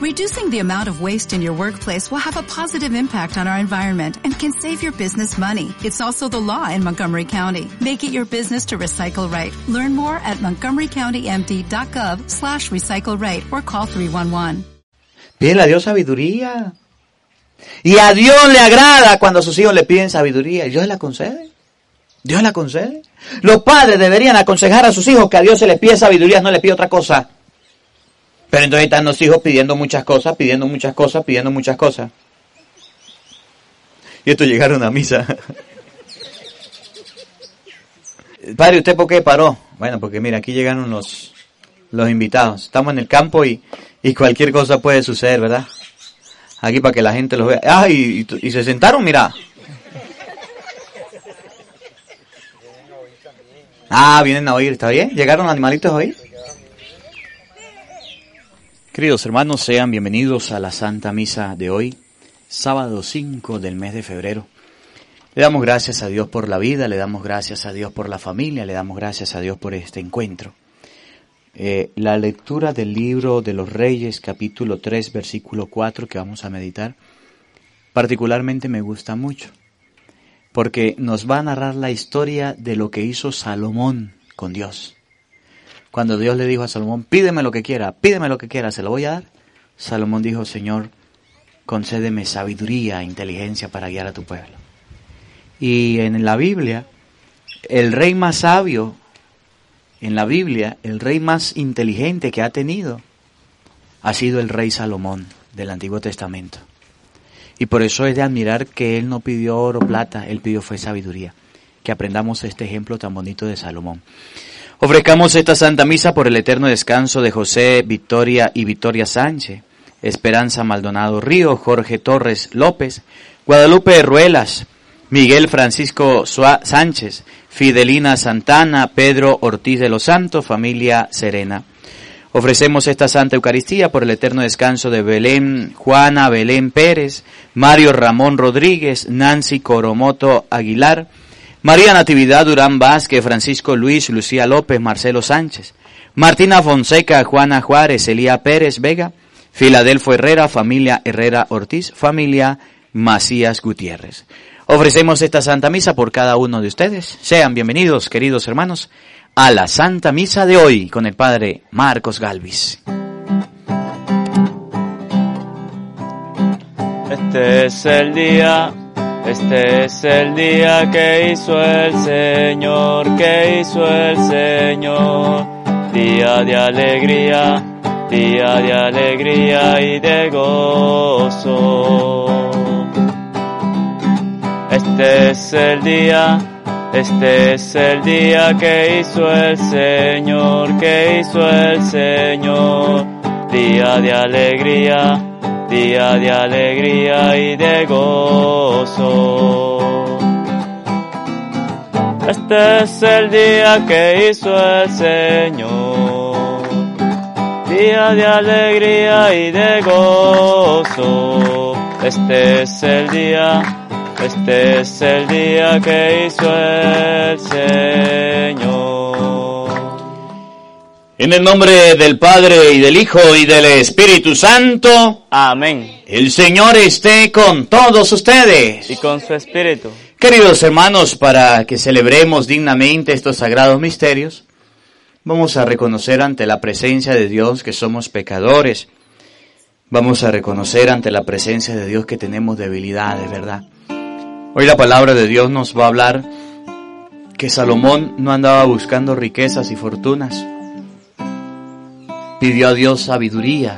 Reducing the amount of waste in your workplace will have a positive impact on our environment and can save your business money. It's also the law in Montgomery County. Make it your business to recycle right. Learn more at montgomerycountymd.gov slash recycle right or call 311. Pídele a Dios sabiduría. Y a Dios le agrada cuando sus hijos le piden sabiduría. Dios la concede. Dios la concede. Los padres deberían aconsejar a sus hijos que a Dios se les pide sabiduría, no le pide otra cosa. Pero entonces están los hijos pidiendo muchas cosas, pidiendo muchas cosas, pidiendo muchas cosas. Y estos llegaron a misa. Padre, ¿usted por qué paró? Bueno, porque mira, aquí llegaron los, los invitados. Estamos en el campo y, y cualquier cosa puede suceder, ¿verdad? Aquí para que la gente los vea. Ah, y, y, se sentaron, mira. Ah, vienen a oír, ¿está bien? ¿Llegaron animalitos oír? Queridos hermanos, sean bienvenidos a la Santa Misa de hoy, sábado 5 del mes de febrero. Le damos gracias a Dios por la vida, le damos gracias a Dios por la familia, le damos gracias a Dios por este encuentro. Eh, la lectura del libro de los Reyes, capítulo 3, versículo 4, que vamos a meditar, particularmente me gusta mucho porque nos va a narrar la historia de lo que hizo Salomón con Dios. Cuando Dios le dijo a Salomón, pídeme lo que quiera, pídeme lo que quiera, se lo voy a dar. Salomón dijo, Señor, concédeme sabiduría e inteligencia para guiar a tu pueblo. Y en la Biblia, el rey más sabio, en la Biblia, el rey más inteligente que ha tenido, ha sido el rey Salomón del Antiguo Testamento. Y por eso es de admirar que él no pidió oro, plata, él pidió fue sabiduría. Que aprendamos este ejemplo tan bonito de Salomón. Ofrezcamos esta Santa Misa por el eterno descanso de José Victoria y Victoria Sánchez, Esperanza Maldonado Río, Jorge Torres López, Guadalupe Ruelas, Miguel Francisco Sánchez, Fidelina Santana, Pedro Ortiz de los Santos, familia Serena. Ofrecemos esta Santa Eucaristía por el eterno descanso de Belén, Juana Belén Pérez, Mario Ramón Rodríguez, Nancy Coromoto Aguilar, María Natividad Durán Vázquez, Francisco Luis, Lucía López, Marcelo Sánchez, Martina Fonseca, Juana Juárez, Elía Pérez Vega, Filadelfo Herrera, familia Herrera Ortiz, familia Macías Gutiérrez. Ofrecemos esta Santa Misa por cada uno de ustedes. Sean bienvenidos, queridos hermanos, a la Santa Misa de hoy con el Padre Marcos Galvis. Este es el día, este es el día que hizo el Señor, que hizo el Señor. Día de alegría, día de alegría y de gozo. Este es el día, este es el día que hizo el Señor, que hizo el Señor. Día de alegría, día de alegría y de gozo. Este es el día que hizo el Señor, día de alegría y de gozo. Este es el día, este es el día que hizo el Señor. En el nombre del Padre y del Hijo y del Espíritu Santo. Amén. El Señor esté con todos ustedes. Y con su espíritu. Queridos hermanos, para que celebremos dignamente estos sagrados misterios, vamos a reconocer ante la presencia de Dios que somos pecadores. Vamos a reconocer ante la presencia de Dios que tenemos debilidades, ¿verdad? Hoy la palabra de Dios nos va a hablar que Salomón no andaba buscando riquezas y fortunas. Pidió a Dios sabiduría,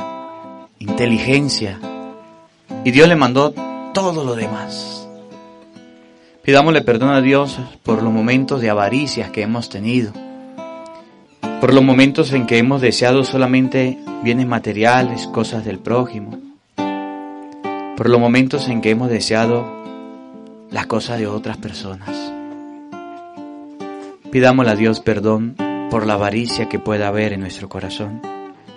inteligencia, y Dios le mandó todo lo demás. Pidámosle perdón a Dios por los momentos de avaricias que hemos tenido, por los momentos en que hemos deseado solamente bienes materiales, cosas del prójimo, por los momentos en que hemos deseado las cosas de otras personas. Pidámosle a Dios perdón por la avaricia que pueda haber en nuestro corazón,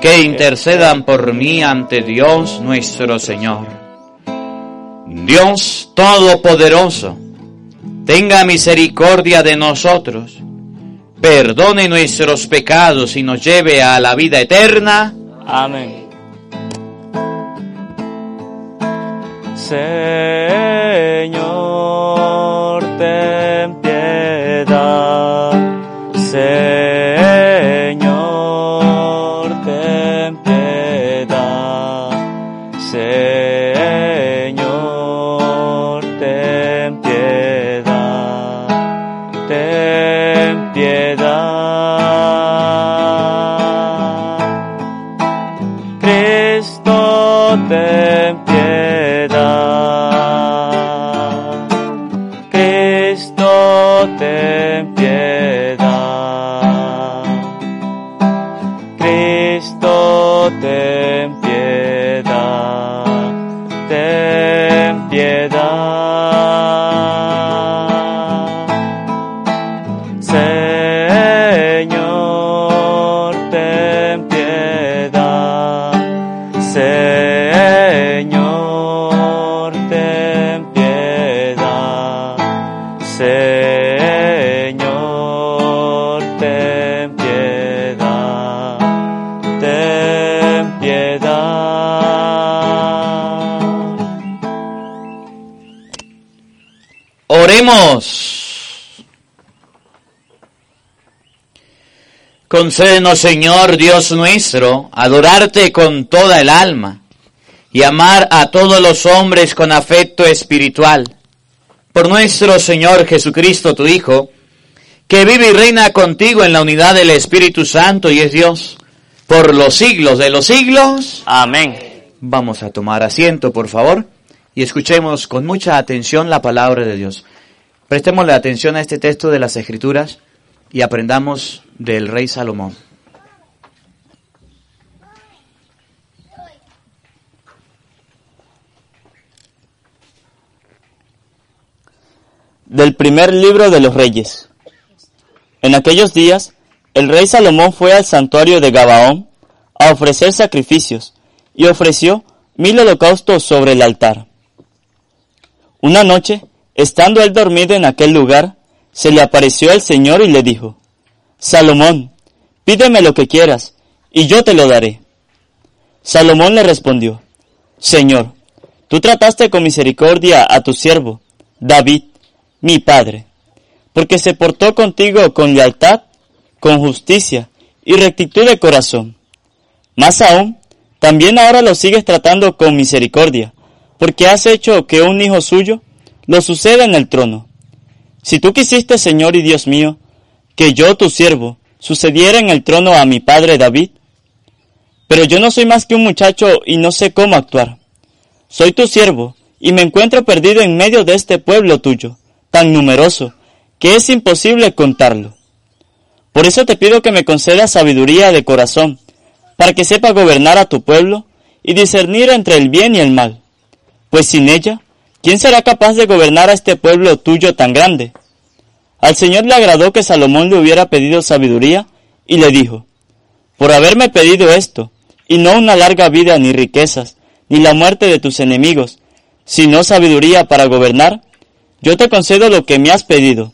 que intercedan por mí ante Dios nuestro Señor. Dios Todopoderoso, tenga misericordia de nosotros, perdone nuestros pecados y nos lleve a la vida eterna. Amén. Concédenos, Señor Dios nuestro, adorarte con toda el alma y amar a todos los hombres con afecto espiritual. Por nuestro Señor Jesucristo, tu Hijo, que vive y reina contigo en la unidad del Espíritu Santo y es Dios, por los siglos de los siglos. Amén. Vamos a tomar asiento, por favor, y escuchemos con mucha atención la palabra de Dios. Prestémosle atención a este texto de las Escrituras y aprendamos del rey Salomón. Del primer libro de los reyes. En aquellos días, el rey Salomón fue al santuario de Gabaón a ofrecer sacrificios y ofreció mil holocaustos sobre el altar. Una noche, estando él dormido en aquel lugar, se le apareció el Señor y le dijo, Salomón, pídeme lo que quieras, y yo te lo daré. Salomón le respondió, Señor, tú trataste con misericordia a tu siervo, David, mi padre, porque se portó contigo con lealtad, con justicia y rectitud de corazón. Más aún, también ahora lo sigues tratando con misericordia, porque has hecho que un hijo suyo lo suceda en el trono. Si tú quisiste, Señor y Dios mío, que yo, tu siervo, sucediera en el trono a mi padre David, pero yo no soy más que un muchacho y no sé cómo actuar. Soy tu siervo y me encuentro perdido en medio de este pueblo tuyo, tan numeroso, que es imposible contarlo. Por eso te pido que me concedas sabiduría de corazón, para que sepa gobernar a tu pueblo y discernir entre el bien y el mal. Pues sin ella, ¿quién será capaz de gobernar a este pueblo tuyo tan grande? Al Señor le agradó que Salomón le hubiera pedido sabiduría y le dijo, por haberme pedido esto, y no una larga vida ni riquezas, ni la muerte de tus enemigos, sino sabiduría para gobernar, yo te concedo lo que me has pedido.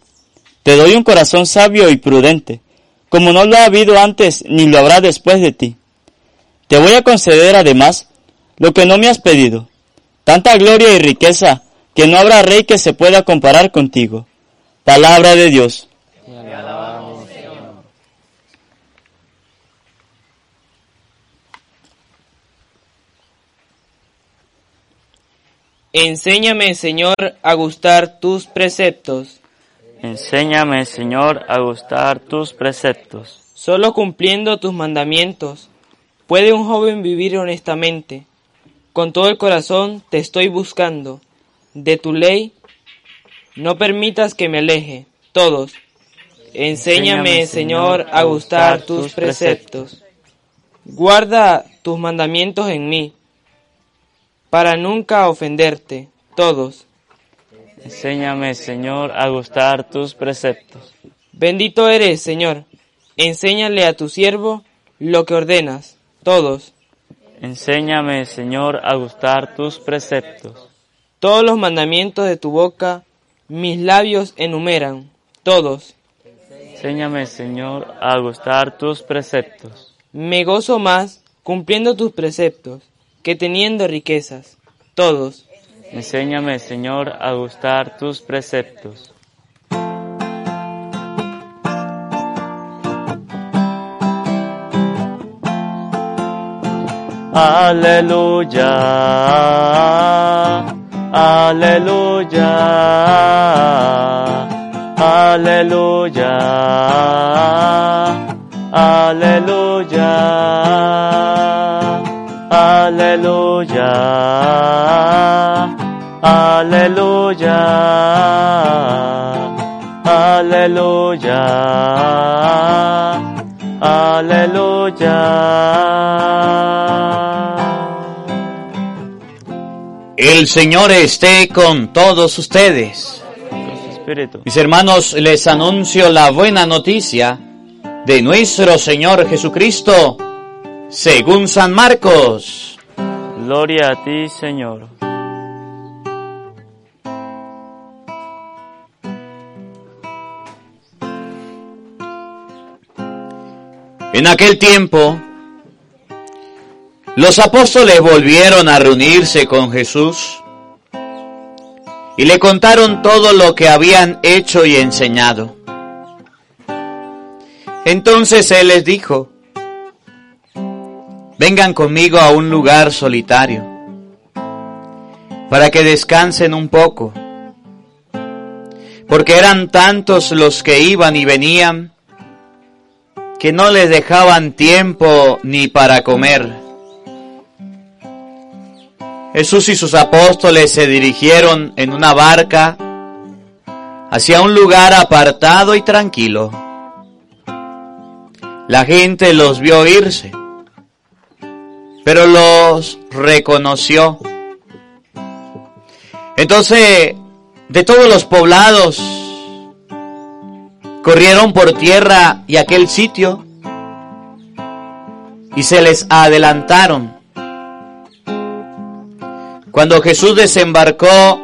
Te doy un corazón sabio y prudente, como no lo ha habido antes ni lo habrá después de ti. Te voy a conceder además lo que no me has pedido, tanta gloria y riqueza que no habrá rey que se pueda comparar contigo. Palabra de Dios. Enséñame, Señor, a gustar tus preceptos. Enséñame, Señor, a gustar tus preceptos. Solo cumpliendo tus mandamientos puede un joven vivir honestamente. Con todo el corazón te estoy buscando. De tu ley no permitas que me aleje. Todos. Enséñame, Señor, a gustar tus preceptos. Guarda tus mandamientos en mí, para nunca ofenderte, todos. Enséñame, Señor, a gustar tus preceptos. Bendito eres, Señor. Enséñale a tu siervo lo que ordenas, todos. Enséñame, Señor, a gustar tus preceptos. Todos los mandamientos de tu boca, mis labios enumeran, todos. Enséñame, Señor, a gustar tus preceptos. Me gozo más cumpliendo tus preceptos que teniendo riquezas, todos. Enséñame, Señor, a gustar tus preceptos. Aleluya, aleluya, aleluya, aleluya, aleluya, aleluya, aleluya, aleluya. El Señor esté con todos ustedes. Mis hermanos, les anuncio la buena noticia de nuestro Señor Jesucristo, según San Marcos. Gloria a ti, Señor. En aquel tiempo, los apóstoles volvieron a reunirse con Jesús y le contaron todo lo que habían hecho y enseñado. Entonces Él les dijo, vengan conmigo a un lugar solitario para que descansen un poco, porque eran tantos los que iban y venían que no les dejaban tiempo ni para comer. Jesús y sus apóstoles se dirigieron en una barca hacia un lugar apartado y tranquilo. La gente los vio irse, pero los reconoció. Entonces, de todos los poblados, corrieron por tierra y aquel sitio y se les adelantaron. Cuando Jesús desembarcó,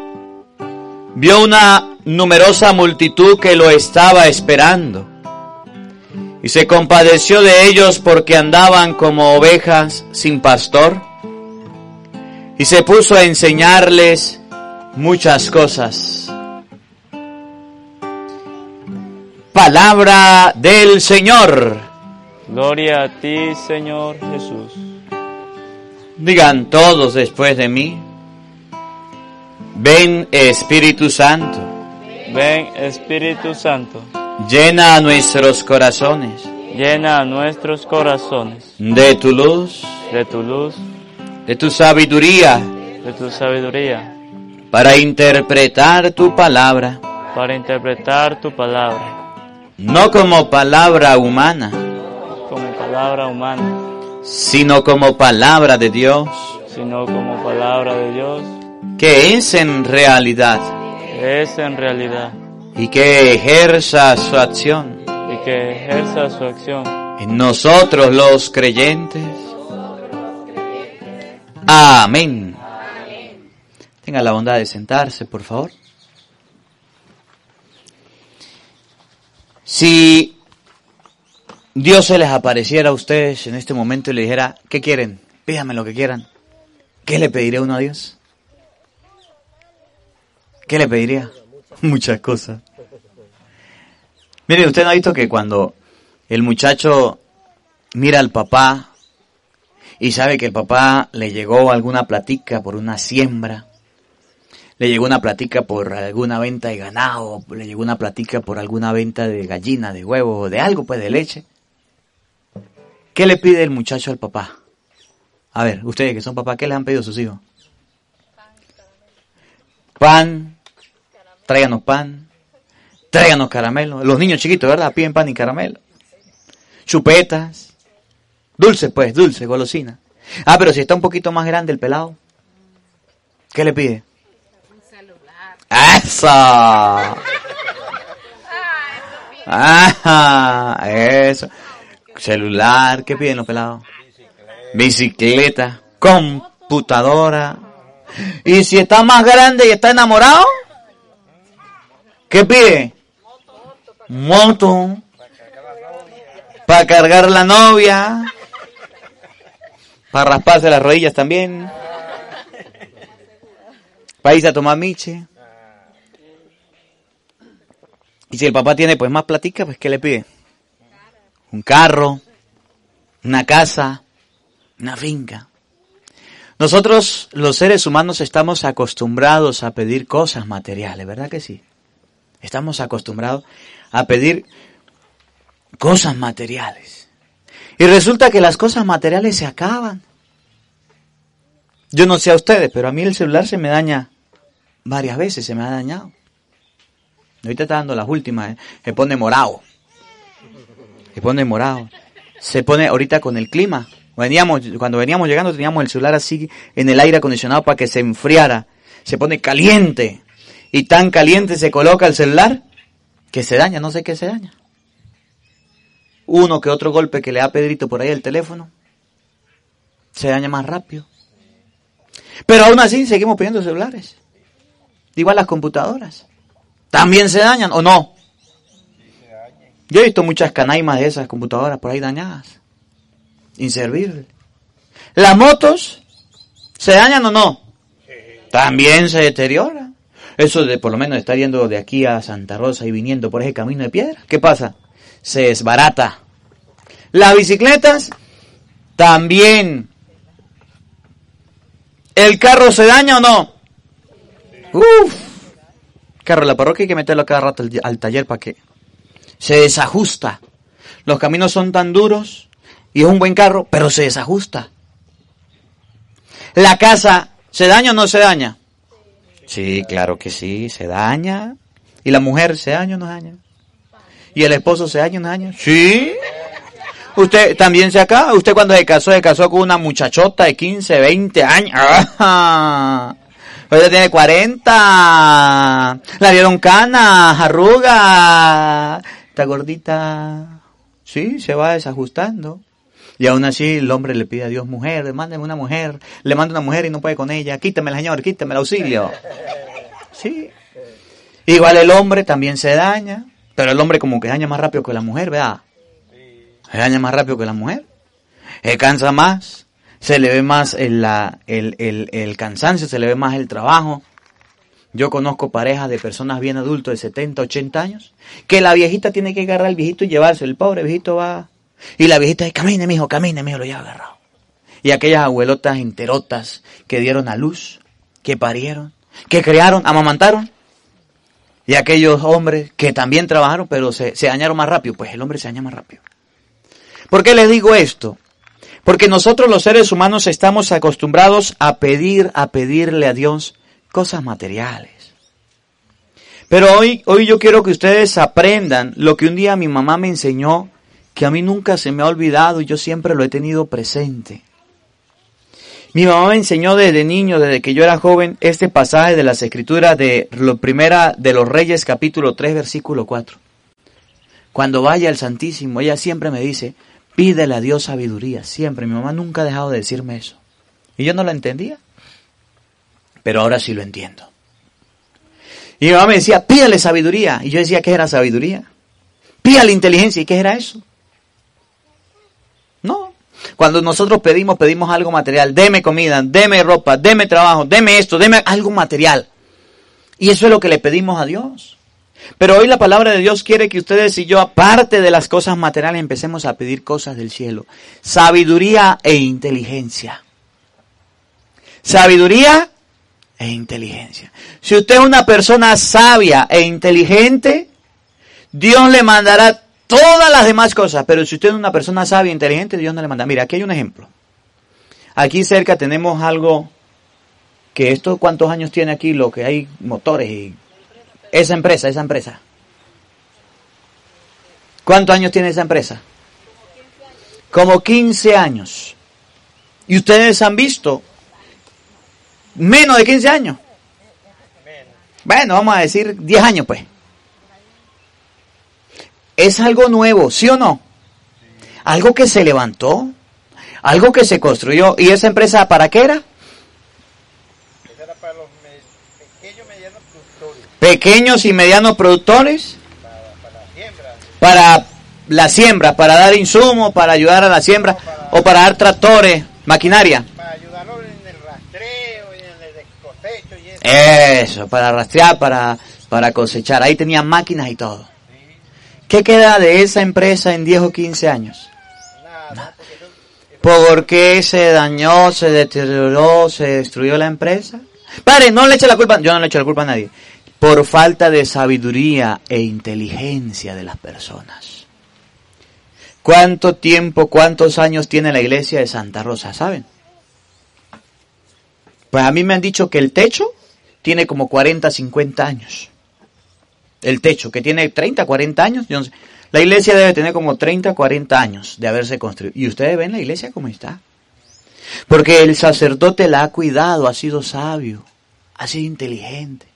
vio una numerosa multitud que lo estaba esperando y se compadeció de ellos porque andaban como ovejas sin pastor y se puso a enseñarles muchas cosas. Palabra del Señor. Gloria a ti, Señor Jesús. Digan todos después de mí. Ven Espíritu Santo, Ven, Espíritu Santo, llena nuestros corazones. Llena nuestros corazones. De tu luz, de tu luz, de tu sabiduría, de tu sabiduría, para interpretar tu palabra, para interpretar tu palabra no como palabra humana, como palabra humana, sino como palabra de Dios, sino como palabra de Dios, que es en realidad que es en realidad y que ejerza su acción y que ejerza su acción en nosotros los creyentes. Amén. Tenga la bondad de sentarse, por favor. Si Dios se les apareciera a ustedes en este momento y le dijera, ¿qué quieren? Pídame lo que quieran. ¿Qué le pediré uno a Dios? ¿Qué le pediría? Muchas cosas. Mire, usted no ha visto que cuando el muchacho mira al papá y sabe que el papá le llegó alguna platica por una siembra, le llegó una platica por alguna venta de ganado, le llegó una platica por alguna venta de gallina, de huevo, de algo, pues de leche. ¿Qué le pide el muchacho al papá? A ver, ustedes que son papás, ¿qué les han pedido sus hijos? Pan, tráiganos pan, tráiganos caramelo. Los niños chiquitos, ¿verdad? Piden pan y caramelo. Chupetas, Dulce, pues, dulce, golosina. Ah, pero si está un poquito más grande el pelado, ¿qué le pide? Celular. ¡Eso! Ah, eso. Celular, ¿qué piden los pelados? Bicicleta, computadora. Y si está más grande y está enamorado, ¿qué pide? Moto. Para cargar la novia. Para rasparse las rodillas también. Para irse a tomar miche. Y si el papá tiene pues más platica, pues ¿qué le pide? Un carro, una casa, una finca. Nosotros los seres humanos estamos acostumbrados a pedir cosas materiales, ¿verdad que sí? Estamos acostumbrados a pedir cosas materiales. Y resulta que las cosas materiales se acaban. Yo no sé a ustedes, pero a mí el celular se me daña varias veces, se me ha dañado. Ahorita está dando las últimas, ¿eh? se pone morado. Se pone morado. Se pone ahorita con el clima. Veníamos, cuando veníamos llegando teníamos el celular así en el aire acondicionado para que se enfriara. Se pone caliente. Y tan caliente se coloca el celular que se daña, no sé qué se daña. Uno que otro golpe que le da Pedrito por ahí el teléfono, se daña más rápido. Pero aún así seguimos pidiendo celulares. Igual las computadoras. ¿También se dañan o no? Yo he visto muchas canaimas de esas computadoras por ahí dañadas. Inservibles. ¿Las motos se dañan o no? También se deterioran. Eso de por lo menos estar yendo de aquí a Santa Rosa y viniendo por ese camino de piedra. ¿Qué pasa? Se desbarata. Las bicicletas también. ¿El carro se daña o no? Uf. Carro, la parroquia hay que meterlo cada rato al, taller para que se desajusta. Los caminos son tan duros y es un buen carro, pero se desajusta. La casa, ¿se daña o no se daña? Sí, claro que sí, se daña. ¿Y la mujer se daña o no daña? ¿Y el esposo se daña o no daña? Sí. Usted también se acaba. Usted cuando se casó, se casó con una muchachota de 15, 20 años. Hoy ya tiene 40. La dieron cana, arruga. Está gordita. Sí, se va desajustando. Y aún así el hombre le pide a Dios mujer, mándeme una mujer. Le manda una mujer y no puede con ella. Quítamela, señor, quítame el auxilio. Sí. Igual el hombre también se daña. Pero el hombre como que daña más rápido que la mujer, ¿verdad? Se daña más rápido que la mujer. Se cansa más se le ve más el, la, el, el, el cansancio, se le ve más el trabajo. Yo conozco parejas de personas bien adultos de 70, 80 años, que la viejita tiene que agarrar al viejito y llevarse. El pobre viejito va. Y la viejita dice, camine, mijo, camine, mijo, lo lleva agarrado. Y aquellas abuelotas enterotas que dieron a luz, que parieron, que crearon, amamantaron. Y aquellos hombres que también trabajaron, pero se, se dañaron más rápido. Pues el hombre se daña más rápido. ¿Por qué les digo esto? Porque nosotros los seres humanos estamos acostumbrados a pedir, a pedirle a Dios cosas materiales. Pero hoy, hoy yo quiero que ustedes aprendan lo que un día mi mamá me enseñó, que a mí nunca se me ha olvidado y yo siempre lo he tenido presente. Mi mamá me enseñó desde niño, desde que yo era joven, este pasaje de las escrituras de lo primera de los Reyes capítulo 3 versículo 4. Cuando vaya al Santísimo, ella siempre me dice, Pídele a Dios sabiduría, siempre. Mi mamá nunca ha dejado de decirme eso. Y yo no lo entendía. Pero ahora sí lo entiendo. Y mi mamá me decía, pídele sabiduría. Y yo decía, ¿qué era sabiduría? Pídale inteligencia. ¿Y qué era eso? No. Cuando nosotros pedimos, pedimos algo material. Deme comida, deme ropa, deme trabajo, deme esto, deme algo material. Y eso es lo que le pedimos a Dios. Pero hoy la palabra de Dios quiere que ustedes y yo, aparte de las cosas materiales, empecemos a pedir cosas del cielo. Sabiduría e inteligencia. Sabiduría e inteligencia. Si usted es una persona sabia e inteligente, Dios le mandará todas las demás cosas. Pero si usted es una persona sabia e inteligente, Dios no le manda. Mira, aquí hay un ejemplo. Aquí cerca tenemos algo que esto, ¿cuántos años tiene aquí? Lo que hay motores y esa empresa, esa empresa. ¿Cuántos años tiene esa empresa? como 15 años. Y ustedes han visto menos de 15 años. Bueno, vamos a decir 10 años pues. Es algo nuevo, ¿sí o no? Algo que se levantó, algo que se construyó. ¿Y esa empresa para qué era? Era para los me- pequeños medianos productores, Pequeños y medianos productores para, la siembra, para dar insumos, para ayudar a la siembra o para dar tractores, maquinaria. para ayudarlos en el rastreo y en el cosecho y eso. Eso, para rastrear, para, para cosechar. Ahí tenían máquinas y todo. ¿Qué queda de esa empresa en 10 o 15 años? Nada, porque eso- ¿Por qué se dañó, se deterioró, se destruyó la empresa? Padre, no le eche la culpa, yo no le echo la culpa a nadie. Por falta de sabiduría e inteligencia de las personas. ¿Cuánto tiempo, cuántos años tiene la iglesia de Santa Rosa, saben? Pues a mí me han dicho que el techo tiene como 40, 50 años. El techo, que tiene 30, 40 años. La iglesia debe tener como 30, 40 años de haberse construido. Y ustedes ven la iglesia como está. Porque el sacerdote la ha cuidado, ha sido sabio, ha sido inteligente.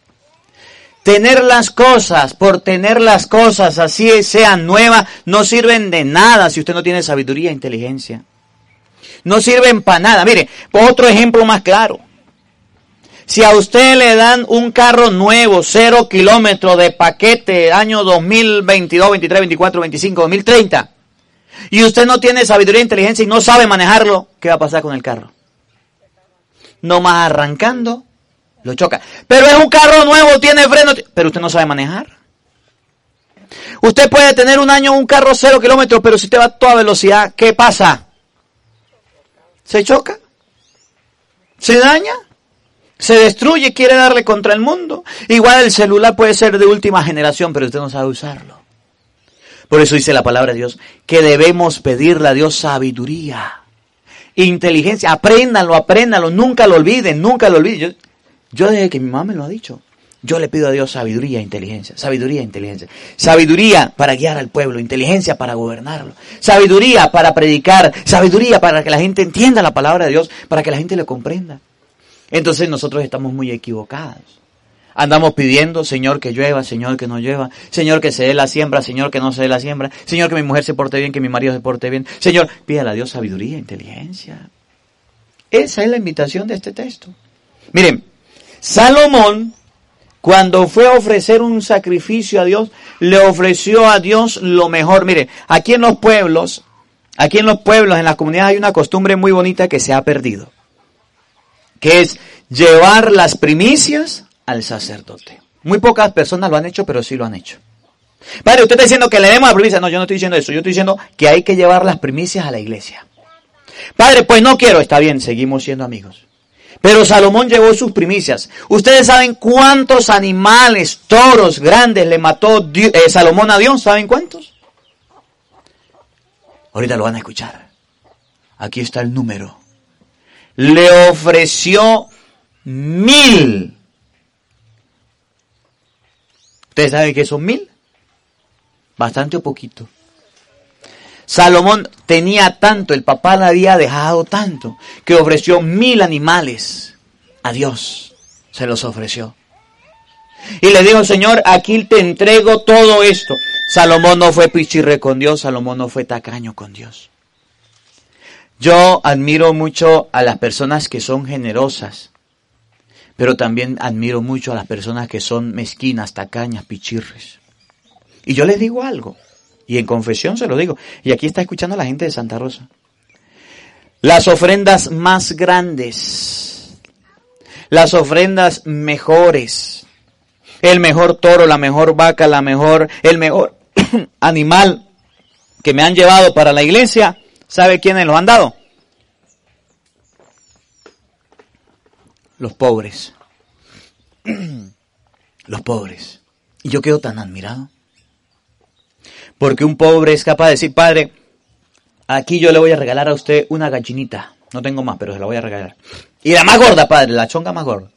Tener las cosas, por tener las cosas así sean nuevas, no sirven de nada si usted no tiene sabiduría e inteligencia. No sirven para nada. Mire, otro ejemplo más claro. Si a usted le dan un carro nuevo, cero kilómetros de paquete, año 2022, 23, 24, 25, 2030, y usted no tiene sabiduría e inteligencia y no sabe manejarlo, ¿qué va a pasar con el carro? No más arrancando, lo choca. Pero es un carro nuevo, tiene freno, pero usted no sabe manejar. Usted puede tener un año un carro cero kilómetros, pero si usted va a toda velocidad, ¿qué pasa? ¿Se choca? ¿Se daña? se destruye, quiere darle contra el mundo. Igual el celular puede ser de última generación, pero usted no sabe usarlo. Por eso dice la palabra de Dios que debemos pedirle a Dios sabiduría, inteligencia. Apréndanlo, apréndanlo, nunca lo olviden, nunca lo olviden. Yo, yo desde que mi mamá me lo ha dicho, yo le pido a Dios sabiduría e inteligencia, sabiduría e inteligencia. Sabiduría para guiar al pueblo, inteligencia para gobernarlo, sabiduría para predicar, sabiduría para que la gente entienda la palabra de Dios, para que la gente lo comprenda. Entonces nosotros estamos muy equivocados. Andamos pidiendo, Señor, que llueva, Señor, que no llueva, Señor, que se dé la siembra, Señor, que no se dé la siembra, Señor, que mi mujer se porte bien, que mi marido se porte bien, Señor, pídale a Dios sabiduría, inteligencia. Esa es la invitación de este texto. Miren, Salomón, cuando fue a ofrecer un sacrificio a Dios, le ofreció a Dios lo mejor. Mire, aquí en los pueblos, aquí en los pueblos, en las comunidades hay una costumbre muy bonita que se ha perdido que es llevar las primicias al sacerdote. Muy pocas personas lo han hecho, pero sí lo han hecho. Padre, usted está diciendo que le demos la primicia. No, yo no estoy diciendo eso. Yo estoy diciendo que hay que llevar las primicias a la iglesia. Padre, pues no quiero. Está bien, seguimos siendo amigos. Pero Salomón llevó sus primicias. Ustedes saben cuántos animales, toros grandes le mató Di- eh, Salomón a Dios. ¿Saben cuántos? Ahorita lo van a escuchar. Aquí está el número le ofreció mil. ¿Ustedes saben qué son mil? Bastante o poquito. Salomón tenía tanto, el papá le había dejado tanto, que ofreció mil animales a Dios. Se los ofreció. Y le dijo, Señor, aquí te entrego todo esto. Salomón no fue pichirre con Dios, Salomón no fue tacaño con Dios. Yo admiro mucho a las personas que son generosas, pero también admiro mucho a las personas que son mezquinas, tacañas, pichirres. Y yo les digo algo, y en confesión se lo digo, y aquí está escuchando la gente de Santa Rosa. Las ofrendas más grandes, las ofrendas mejores, el mejor toro, la mejor vaca, la mejor, el mejor animal que me han llevado para la iglesia, ¿Sabe quiénes los han dado? Los pobres. Los pobres. Y yo quedo tan admirado. Porque un pobre es capaz de decir, padre, aquí yo le voy a regalar a usted una gallinita. No tengo más, pero se la voy a regalar. Y la más gorda, padre, la chonga más gorda.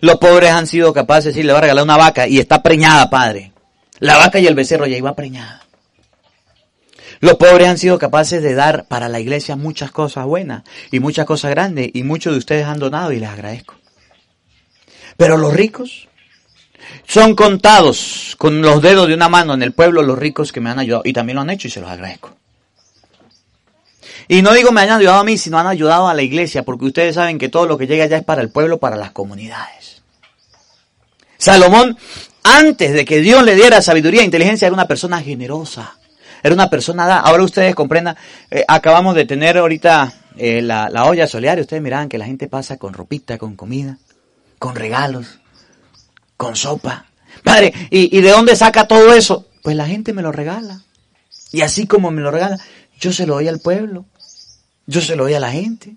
Los pobres han sido capaces de decir, le voy a regalar una vaca y está preñada, padre. La vaca y el becerro ya iba preñada. Los pobres han sido capaces de dar para la iglesia muchas cosas buenas y muchas cosas grandes y muchos de ustedes han donado y les agradezco. Pero los ricos son contados con los dedos de una mano en el pueblo los ricos que me han ayudado y también lo han hecho y se los agradezco. Y no digo me han ayudado a mí, sino han ayudado a la iglesia, porque ustedes saben que todo lo que llega allá es para el pueblo, para las comunidades. Salomón, antes de que Dios le diera sabiduría e inteligencia, era una persona generosa. Era una persona. Ahora ustedes comprendan, eh, acabamos de tener ahorita eh, la, la, olla solidaria. Ustedes miraban que la gente pasa con ropita, con comida, con regalos, con sopa. Padre, ¿y, ¿y de dónde saca todo eso? Pues la gente me lo regala. Y así como me lo regala, yo se lo doy al pueblo. Yo se lo doy a la gente.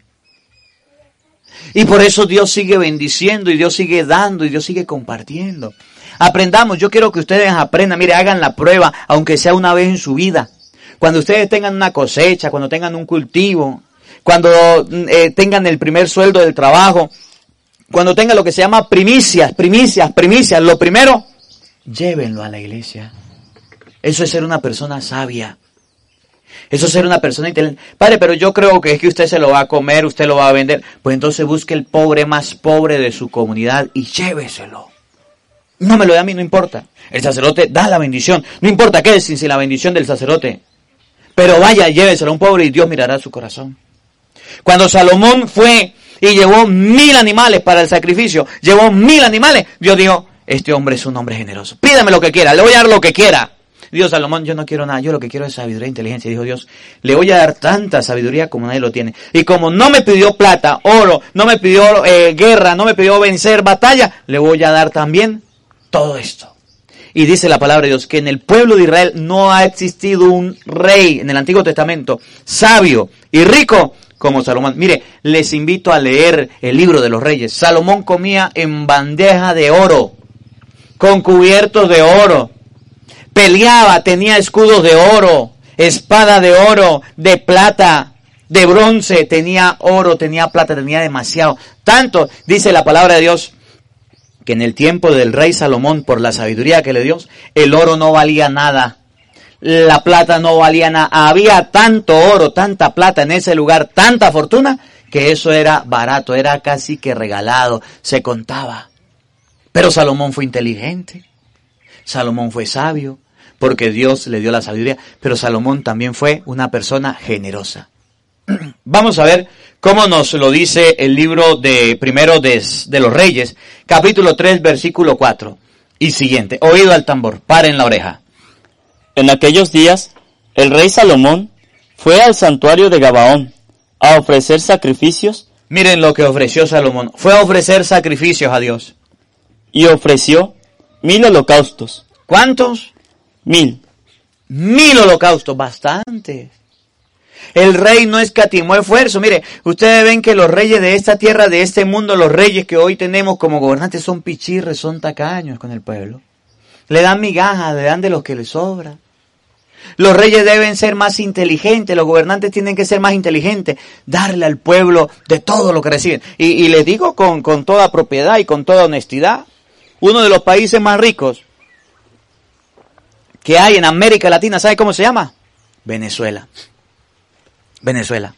Y por eso Dios sigue bendiciendo y Dios sigue dando y Dios sigue compartiendo. Aprendamos, yo quiero que ustedes aprendan, mire, hagan la prueba, aunque sea una vez en su vida. Cuando ustedes tengan una cosecha, cuando tengan un cultivo, cuando eh, tengan el primer sueldo del trabajo, cuando tengan lo que se llama primicias, primicias, primicias, lo primero, llévenlo a la iglesia. Eso es ser una persona sabia. Eso es ser una persona inteligente. Padre, pero yo creo que es que usted se lo va a comer, usted lo va a vender. Pues entonces busque el pobre más pobre de su comunidad y lléveselo. No me lo da a mí, no importa. El sacerdote da la bendición. No importa qué es sin la bendición del sacerdote. Pero vaya, lléveselo a un pobre y Dios mirará su corazón. Cuando Salomón fue y llevó mil animales para el sacrificio, llevó mil animales, Dios dijo, este hombre es un hombre generoso. Pídame lo que quiera, le voy a dar lo que quiera. Dios, Salomón, yo no quiero nada, yo lo que quiero es sabiduría e inteligencia. Dijo Dios, le voy a dar tanta sabiduría como nadie lo tiene. Y como no me pidió plata, oro, no me pidió eh, guerra, no me pidió vencer batalla, le voy a dar también todo esto. Y dice la palabra de Dios que en el pueblo de Israel no ha existido un rey en el Antiguo Testamento sabio y rico como Salomón. Mire, les invito a leer el libro de los reyes. Salomón comía en bandeja de oro, con cubiertos de oro. Peleaba, tenía escudos de oro, espada de oro, de plata, de bronce, tenía oro, tenía plata, tenía demasiado. Tanto, dice la palabra de Dios, que en el tiempo del rey Salomón, por la sabiduría que le dio, el oro no valía nada. La plata no valía nada. Había tanto oro, tanta plata en ese lugar, tanta fortuna, que eso era barato, era casi que regalado, se contaba. Pero Salomón fue inteligente, Salomón fue sabio, porque Dios le dio la sabiduría, pero Salomón también fue una persona generosa. Vamos a ver cómo nos lo dice el libro de primero de, de, los Reyes, capítulo 3, versículo 4 y siguiente. Oído al tambor, paren la oreja. En aquellos días, el rey Salomón fue al santuario de Gabaón a ofrecer sacrificios. Miren lo que ofreció Salomón. Fue a ofrecer sacrificios a Dios. Y ofreció mil holocaustos. ¿Cuántos? Mil. Mil holocaustos, bastante. El rey no escatimó esfuerzo. Mire, ustedes ven que los reyes de esta tierra, de este mundo, los reyes que hoy tenemos como gobernantes son pichirres, son tacaños con el pueblo. Le dan migajas, le dan de lo que les sobra. Los reyes deben ser más inteligentes, los gobernantes tienen que ser más inteligentes, darle al pueblo de todo lo que reciben. Y, les digo con, con toda propiedad y con toda honestidad, uno de los países más ricos que hay en América Latina, ¿sabe cómo se llama? Venezuela. Venezuela.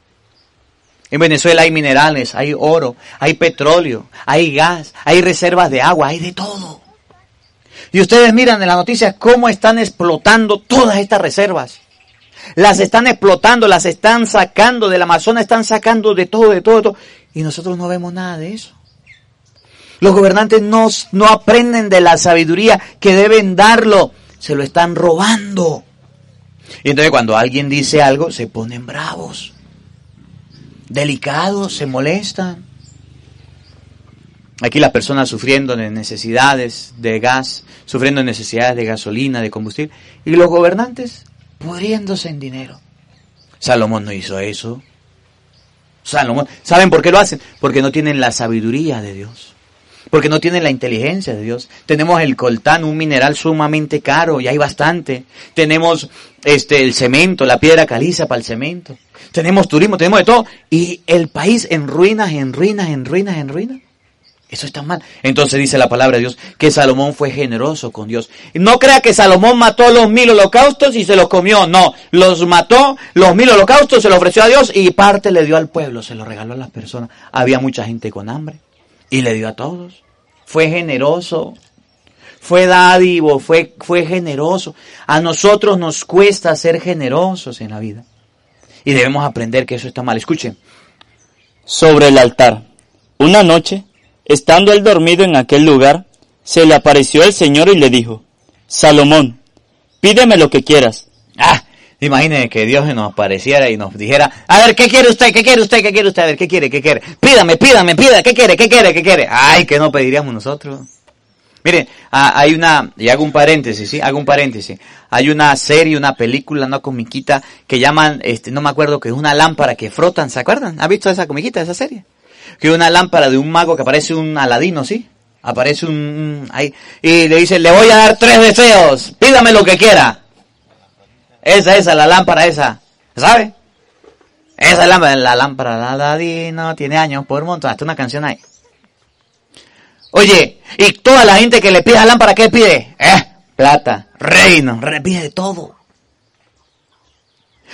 En Venezuela hay minerales, hay oro, hay petróleo, hay gas, hay reservas de agua, hay de todo. Y ustedes miran en las noticias cómo están explotando todas estas reservas. Las están explotando, las están sacando del Amazonas, están sacando de todo, de todo, de todo. Y nosotros no vemos nada de eso. Los gobernantes no, no aprenden de la sabiduría que deben darlo. Se lo están robando. Y entonces cuando alguien dice algo, se ponen bravos, delicados, se molestan. Aquí las personas sufriendo de necesidades de gas, sufriendo de necesidades de gasolina, de combustible, y los gobernantes pudriéndose en dinero. Salomón no hizo eso. Salomón, ¿saben por qué lo hacen? Porque no tienen la sabiduría de Dios. Porque no tienen la inteligencia de Dios. Tenemos el coltán, un mineral sumamente caro, y hay bastante. Tenemos este el cemento, la piedra caliza para el cemento. Tenemos turismo, tenemos de todo. Y el país en ruinas, en ruinas, en ruinas, en ruinas. Eso está mal. Entonces dice la palabra de Dios que Salomón fue generoso con Dios. No crea que Salomón mató los mil holocaustos y se los comió. No, los mató, los mil holocaustos se los ofreció a Dios y parte le dio al pueblo, se lo regaló a las personas. Había mucha gente con hambre y le dio a todos. Fue generoso, fue dádivo, fue, fue generoso. A nosotros nos cuesta ser generosos en la vida. Y debemos aprender que eso está mal. Escuchen. Sobre el altar. Una noche Estando él dormido en aquel lugar, se le apareció el Señor y le dijo, Salomón, pídeme lo que quieras. Ah, imagínese que Dios nos apareciera y nos dijera, a ver, ¿qué quiere usted? ¿Qué quiere usted? ¿Qué quiere usted? A ver, ¿qué quiere? ¿Qué quiere? Pídame, pídame, pídame, ¿qué quiere? ¿Qué quiere? ¿Qué quiere? Ay, ¿qué no pediríamos nosotros? Miren, hay una, y hago un paréntesis, ¿sí? Hago un paréntesis. Hay una serie, una película, una comiquita que llaman, este, no me acuerdo, que es una lámpara que frotan, ¿se acuerdan? ¿Ha visto esa comiquita, esa serie? Que una lámpara de un mago que aparece un aladino, ¿sí? Aparece un... ahí, y le dice, le voy a dar tres deseos, pídame lo que quiera. Esa, esa, la lámpara esa, ¿sabe? Esa lámpara, la lámpara de aladino tiene años por montón, hasta una canción ahí. Oye, y toda la gente que le pide la lámpara, ¿qué pide? Eh, plata, reino, pide de todo.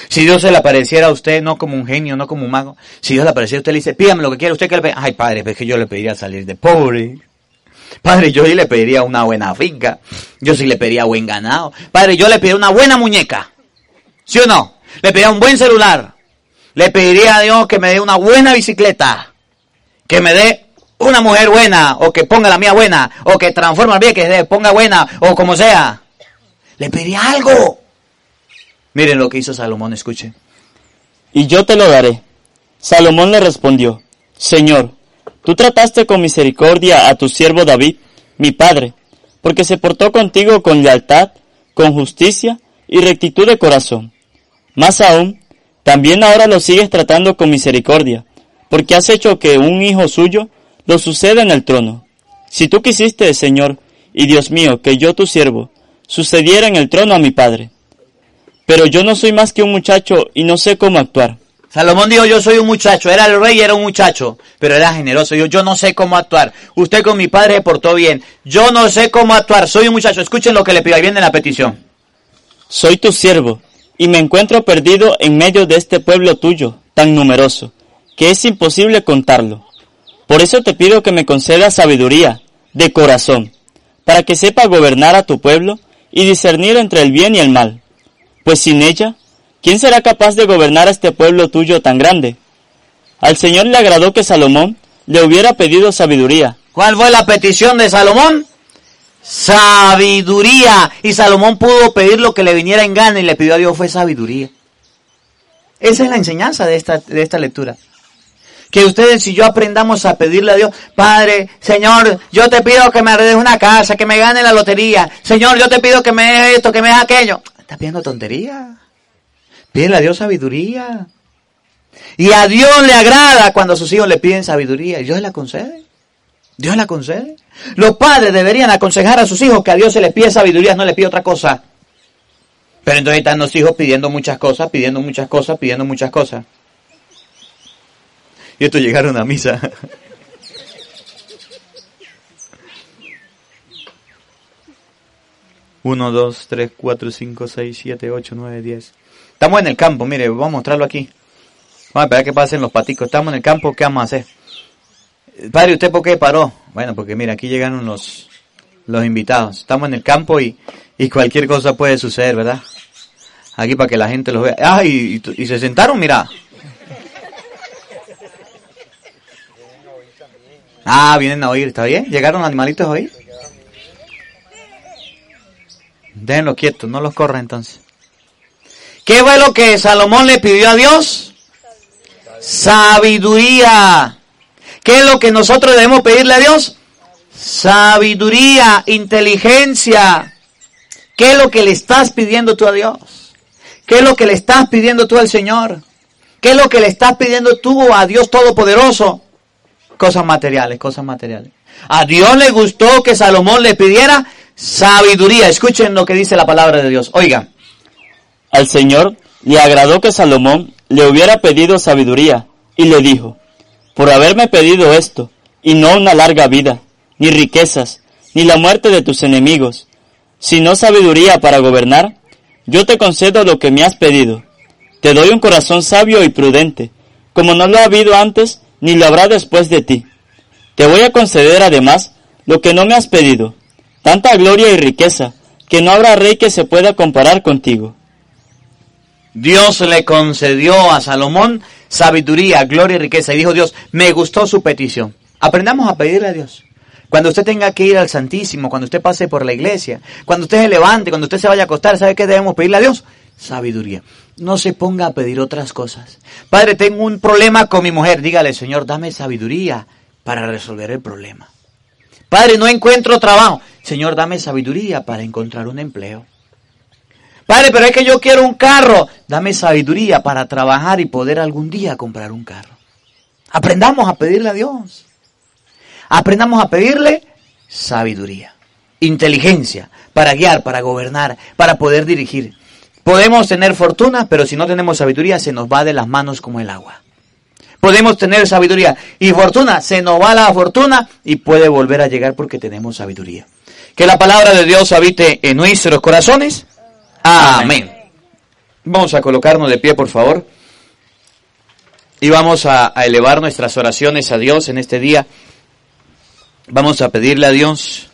Si Dios se le apareciera a usted, no como un genio, no como un mago, si Dios le apareciera a usted, le dice, pídame lo que quiera, usted que le pide. Ay, padre, es que yo le pediría salir de pobre. Padre, yo sí le pediría una buena finca. Yo sí le pediría buen ganado. Padre, yo le pediría una buena muñeca. ¿Sí o no? Le pediría un buen celular. Le pediría a Dios que me dé una buena bicicleta. Que me dé una mujer buena. O que ponga la mía buena. O que transforme la mía, que ponga buena. O como sea. Le pediría algo. Miren lo que hizo Salomón, escuche. Y yo te lo daré. Salomón le respondió, Señor, tú trataste con misericordia a tu siervo David, mi padre, porque se portó contigo con lealtad, con justicia y rectitud de corazón. Más aún, también ahora lo sigues tratando con misericordia, porque has hecho que un hijo suyo lo suceda en el trono. Si tú quisiste, Señor, y Dios mío, que yo tu siervo, sucediera en el trono a mi padre, pero yo no soy más que un muchacho y no sé cómo actuar. Salomón dijo, yo soy un muchacho, era el rey, era un muchacho, pero era generoso. Yo, yo no sé cómo actuar. Usted con mi padre se portó bien. Yo no sé cómo actuar, soy un muchacho. Escuchen lo que le pido, ahí viene la petición. Soy tu siervo, y me encuentro perdido en medio de este pueblo tuyo, tan numeroso, que es imposible contarlo. Por eso te pido que me concedas sabiduría, de corazón, para que sepa gobernar a tu pueblo y discernir entre el bien y el mal pues sin ella, ¿quién será capaz de gobernar a este pueblo tuyo tan grande? Al Señor le agradó que Salomón le hubiera pedido sabiduría. ¿Cuál fue la petición de Salomón? Sabiduría. Y Salomón pudo pedir lo que le viniera en gana y le pidió a Dios fue sabiduría. Esa es la enseñanza de esta, de esta lectura. Que ustedes y yo aprendamos a pedirle a Dios, Padre, Señor, yo te pido que me des una casa, que me gane la lotería. Señor, yo te pido que me des esto, que me des aquello. Estás pidiendo tontería. Pídele a Dios sabiduría. Y a Dios le agrada cuando a sus hijos le piden sabiduría. Y Dios la concede. Dios la concede. Los padres deberían aconsejar a sus hijos que a Dios se les pide sabiduría, no les pide otra cosa. Pero entonces están los hijos pidiendo muchas cosas, pidiendo muchas cosas, pidiendo muchas cosas. Y estos llegaron a misa. 1, 2, 3, 4, 5, 6, 7, 8, 9, 10. Estamos en el campo, mire, vamos a mostrarlo aquí. Vamos a esperar que pasen los paticos. Estamos en el campo, ¿qué vamos a hacer? Padre, ¿usted por qué paró? Bueno, porque mira, aquí llegaron los, los invitados. Estamos en el campo y, y cualquier cosa puede suceder, ¿verdad? Aquí para que la gente los vea. Ah, y, y, y se sentaron, mira. Ah, vienen a oír, ¿está bien? ¿Llegaron animalitos a oír? Déjenlo quieto, no los corra entonces. ¿Qué fue lo que Salomón le pidió a Dios? Sabiduría. ¿Qué es lo que nosotros debemos pedirle a Dios? Sabiduría, inteligencia. ¿Qué es lo que le estás pidiendo tú a Dios? ¿Qué es lo que le estás pidiendo tú al Señor? ¿Qué es lo que le estás pidiendo tú a Dios Todopoderoso? Cosas materiales, cosas materiales. A Dios le gustó que Salomón le pidiera Sabiduría. Escuchen lo que dice la palabra de Dios. Oigan. Al Señor le agradó que Salomón le hubiera pedido sabiduría y le dijo, por haberme pedido esto y no una larga vida, ni riquezas, ni la muerte de tus enemigos, sino sabiduría para gobernar, yo te concedo lo que me has pedido. Te doy un corazón sabio y prudente, como no lo ha habido antes, ni lo habrá después de ti. Te voy a conceder además lo que no me has pedido, tanta gloria y riqueza, que no habrá rey que se pueda comparar contigo. Dios le concedió a Salomón sabiduría, gloria y riqueza. Y dijo Dios, me gustó su petición. Aprendamos a pedirle a Dios. Cuando usted tenga que ir al Santísimo, cuando usted pase por la iglesia, cuando usted se levante, cuando usted se vaya a acostar, ¿sabe qué debemos pedirle a Dios? Sabiduría. No se ponga a pedir otras cosas. Padre, tengo un problema con mi mujer. Dígale, Señor, dame sabiduría para resolver el problema. Padre, no encuentro trabajo. Señor, dame sabiduría para encontrar un empleo. Padre, pero es que yo quiero un carro. Dame sabiduría para trabajar y poder algún día comprar un carro. Aprendamos a pedirle a Dios. Aprendamos a pedirle sabiduría, inteligencia para guiar, para gobernar, para poder dirigir. Podemos tener fortuna, pero si no tenemos sabiduría se nos va de las manos como el agua. Podemos tener sabiduría y fortuna, se nos va la fortuna y puede volver a llegar porque tenemos sabiduría. Que la palabra de Dios habite en nuestros corazones. Amén. Vamos a colocarnos de pie, por favor. Y vamos a, a elevar nuestras oraciones a Dios en este día. Vamos a pedirle a Dios,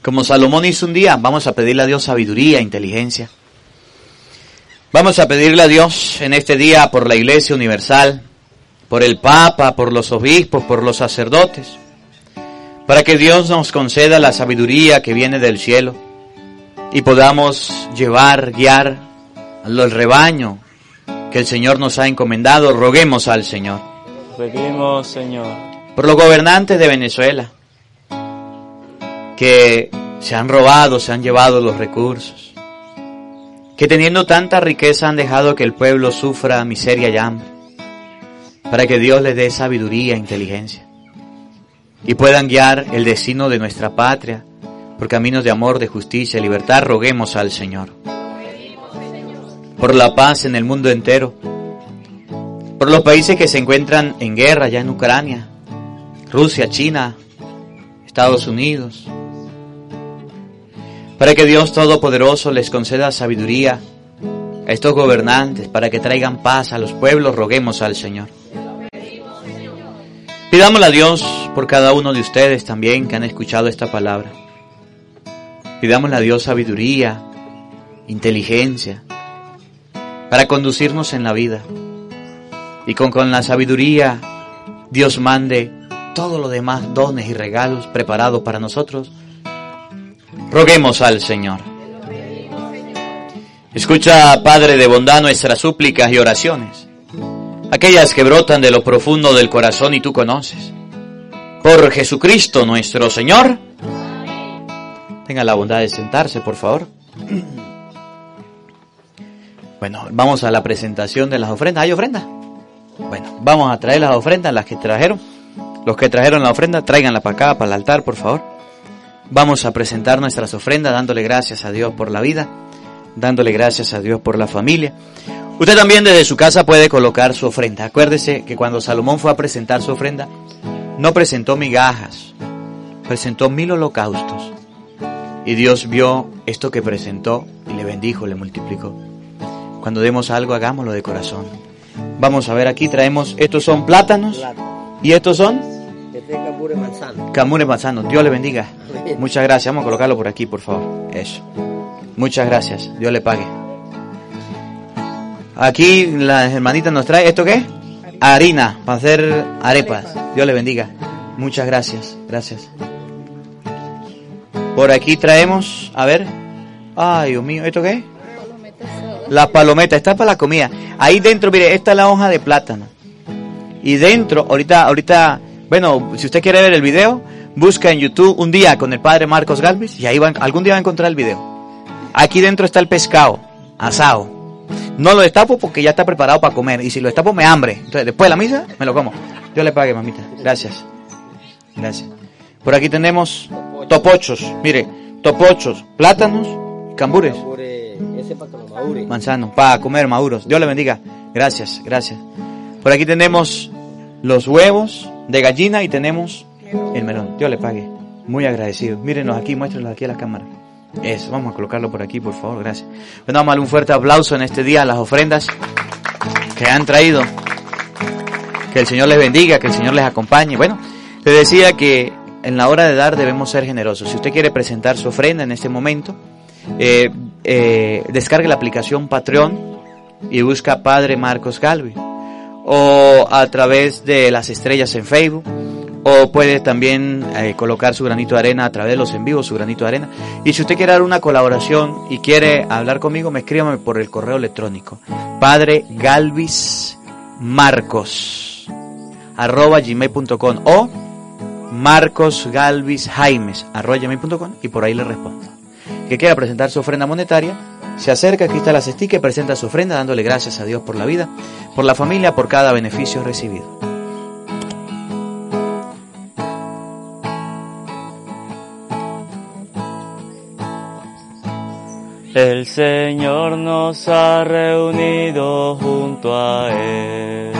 como Salomón hizo un día, vamos a pedirle a Dios sabiduría, inteligencia. Vamos a pedirle a Dios en este día por la Iglesia Universal, por el Papa, por los obispos, por los sacerdotes, para que Dios nos conceda la sabiduría que viene del cielo y podamos llevar, guiar al rebaño que el Señor nos ha encomendado. Roguemos al Señor. Pedimos, Señor. Por los gobernantes de Venezuela, que se han robado, se han llevado los recursos, que teniendo tanta riqueza han dejado que el pueblo sufra miseria y hambre, para que Dios les dé sabiduría e inteligencia y puedan guiar el destino de nuestra patria por caminos de amor, de justicia y libertad, roguemos al Señor. Por la paz en el mundo entero, por los países que se encuentran en guerra ya en Ucrania, Rusia, China, Estados Unidos, para que Dios Todopoderoso les conceda sabiduría a estos gobernantes, para que traigan paz a los pueblos, roguemos al Señor. Pidámosle a Dios por cada uno de ustedes también que han escuchado esta palabra. Pidámosle a Dios sabiduría, inteligencia, para conducirnos en la vida. Y con, con la sabiduría Dios mande todo lo demás dones y regalos preparados para nosotros. Roguemos al Señor. Escucha, Padre de bondad, nuestras súplicas y oraciones, aquellas que brotan de lo profundo del corazón y tú conoces. Por Jesucristo nuestro Señor. Tenga la bondad de sentarse, por favor. Bueno, vamos a la presentación de las ofrendas. ¿Hay ofrendas? Bueno, vamos a traer las ofrendas, las que trajeron. Los que trajeron la ofrenda, tráiganla para acá, para el altar, por favor. Vamos a presentar nuestras ofrendas dándole gracias a Dios por la vida, dándole gracias a Dios por la familia. Usted también desde su casa puede colocar su ofrenda. Acuérdese que cuando Salomón fue a presentar su ofrenda, no presentó migajas, presentó mil holocaustos. Y Dios vio esto que presentó y le bendijo, le multiplicó. Cuando demos algo, hagámoslo de corazón. Vamos a ver aquí, traemos, estos son plátanos y estos son Camure Manzano. Dios le bendiga. Muchas gracias. Vamos a colocarlo por aquí, por favor. Eso. Muchas gracias. Dios le pague. Aquí las hermanitas nos trae, ¿esto qué? Harina, para hacer arepas. Dios le bendiga. Muchas gracias. Gracias. Por aquí traemos, a ver. Ay, Dios mío, ¿esto qué? La palometa, está para la comida. Ahí dentro, mire, esta es la hoja de plátano. Y dentro, ahorita, ahorita, bueno, si usted quiere ver el video, busca en YouTube un día con el padre Marcos Galvez y ahí va, algún día va a encontrar el video. Aquí dentro está el pescado, asado. No lo destapo porque ya está preparado para comer. Y si lo destapo me hambre. Entonces, después de la misa, me lo como. Dios le pague, mamita. Gracias. Gracias. Por aquí tenemos topochos. Mire, topochos, plátanos cambures. Manzano, para comer maduros. Dios le bendiga. Gracias, gracias. Por aquí tenemos los huevos de gallina y tenemos El melón. Dios le pague. Muy agradecido. Mírenos aquí, muéstrenlo aquí a la cámara. Eso, vamos a colocarlo por aquí, por favor, gracias. Bueno, vamos a darle un fuerte aplauso en este día a las ofrendas que han traído. Que el Señor les bendiga, que el Señor les acompañe. Bueno, te decía que en la hora de dar debemos ser generosos. Si usted quiere presentar su ofrenda en este momento, eh, eh, descargue la aplicación Patreon y busca Padre Marcos Galvi. O a través de las estrellas en Facebook. O puede también eh, colocar su granito de arena a través de los en vivos, su granito de arena. Y si usted quiere dar una colaboración y quiere hablar conmigo, me escríbame por el correo electrónico. Padre Galvis Marcos arroba gmail.com o Marcos Galvis Jaimes arroba gmail.com y por ahí le respondo. Que quiera presentar su ofrenda monetaria, se acerca, aquí está la cestica y presenta su ofrenda dándole gracias a Dios por la vida, por la familia, por cada beneficio recibido. El Señor nos ha reunido junto a Él.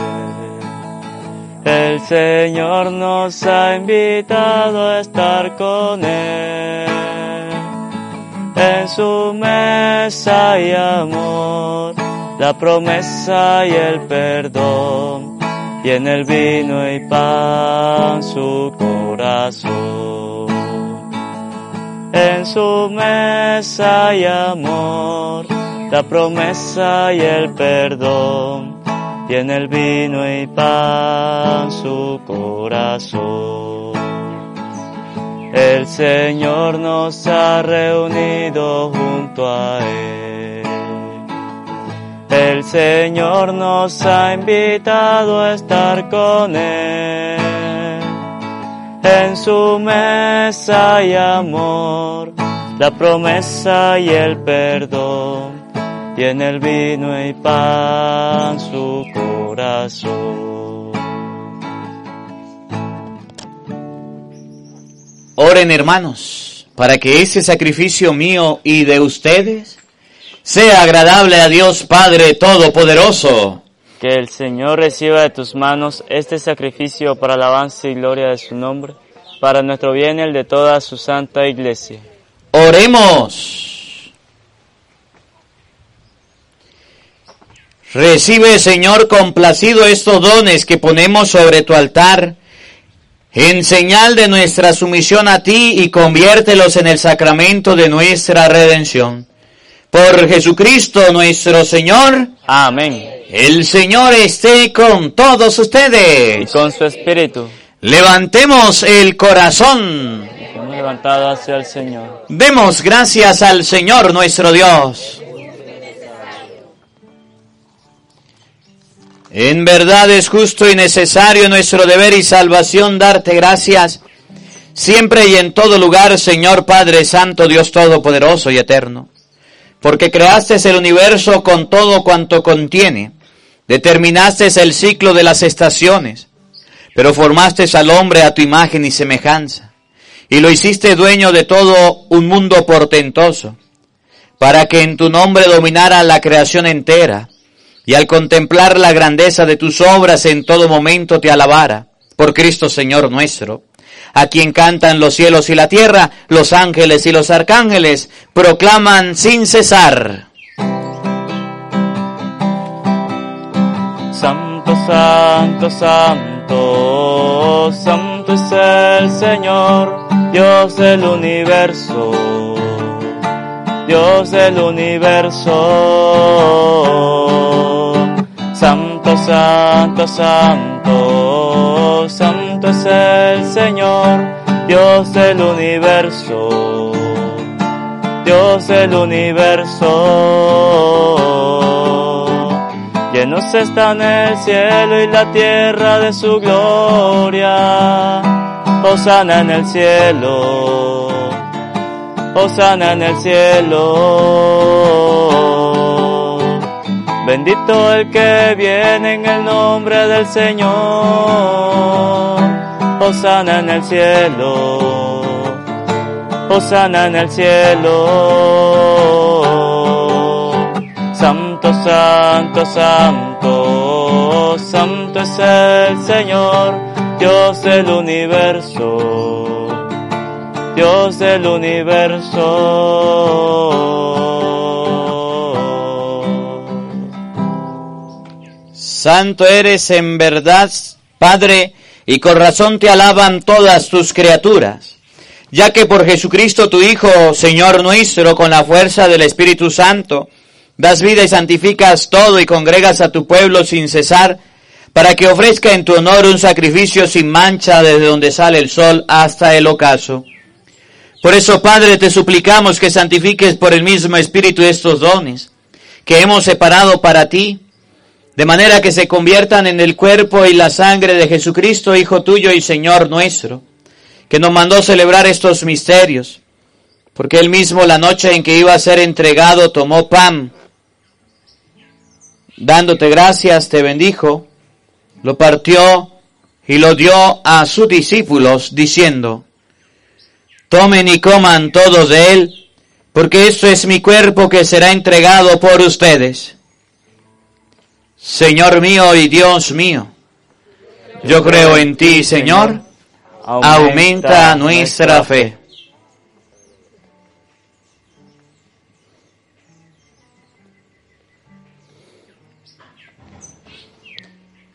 El Señor nos ha invitado a estar con Él. En su mesa y amor, la promesa y el perdón, y en el vino y pan su corazón. En su mesa y amor, la promesa y el perdón, y en el vino y pan su corazón. El Señor nos ha reunido junto a Él. El Señor nos ha invitado a estar con Él. En su mesa y amor, la promesa y el perdón, y en el vino y pan su corazón. Oren hermanos, para que ese sacrificio mío y de ustedes sea agradable a Dios Padre Todopoderoso. Que el Señor reciba de tus manos este sacrificio para alabanza y gloria de su nombre, para nuestro bien y el de toda su santa iglesia. Oremos. Recibe, Señor, complacido estos dones que ponemos sobre tu altar, en señal de nuestra sumisión a ti y conviértelos en el sacramento de nuestra redención. Por Jesucristo nuestro Señor. Amén. El Señor esté con todos Y ustedes. con su espíritu Levantemos el corazón. hemos levantado hacia el Señor. Demos gracias al Señor nuestro Dios. En verdad es justo y necesario nuestro deber y salvación darte gracias siempre y en todo lugar, Señor Padre Santo, Dios Todopoderoso y Eterno, porque creaste el universo con todo cuanto contiene, determinaste el ciclo de las estaciones, pero formaste al hombre a tu imagen y semejanza y lo hiciste dueño de todo un mundo portentoso, para que en tu nombre dominara la creación entera, y al contemplar la grandeza de tus obras en todo momento te alabara, por Cristo Señor nuestro, a quien cantan los cielos y la tierra, los ángeles y los arcángeles proclaman sin cesar. Santo, santo, santo, santo es el Señor, Dios del universo, Dios del universo. Santo, santo, santo, es el Señor, Dios del universo, Dios del universo. Llenos están el cielo y la tierra de su gloria. Osana en el cielo. Osana en el cielo. Bendito el que viene en el nombre del Señor. Osana en el cielo. Osana en el cielo. Santo, santo, santo, santo es el Señor, Dios del universo, Dios del universo. Santo eres en verdad, Padre, y con razón te alaban todas tus criaturas, ya que por Jesucristo tu Hijo, Señor nuestro, con la fuerza del Espíritu Santo, das vida y santificas todo y congregas a tu pueblo sin cesar, para que ofrezca en tu honor un sacrificio sin mancha desde donde sale el sol hasta el ocaso. Por eso, Padre, te suplicamos que santifiques por el mismo Espíritu estos dones que hemos separado para ti, de manera que se conviertan en el cuerpo y la sangre de Jesucristo, Hijo tuyo y Señor nuestro, que nos mandó celebrar estos misterios, porque él mismo la noche en que iba a ser entregado tomó pan, dándote gracias, te bendijo, lo partió y lo dio a sus discípulos, diciendo, tomen y coman todos de él, porque esto es mi cuerpo que será entregado por ustedes. Señor mío y Dios mío, yo creo en ti, Señor, aumenta nuestra fe.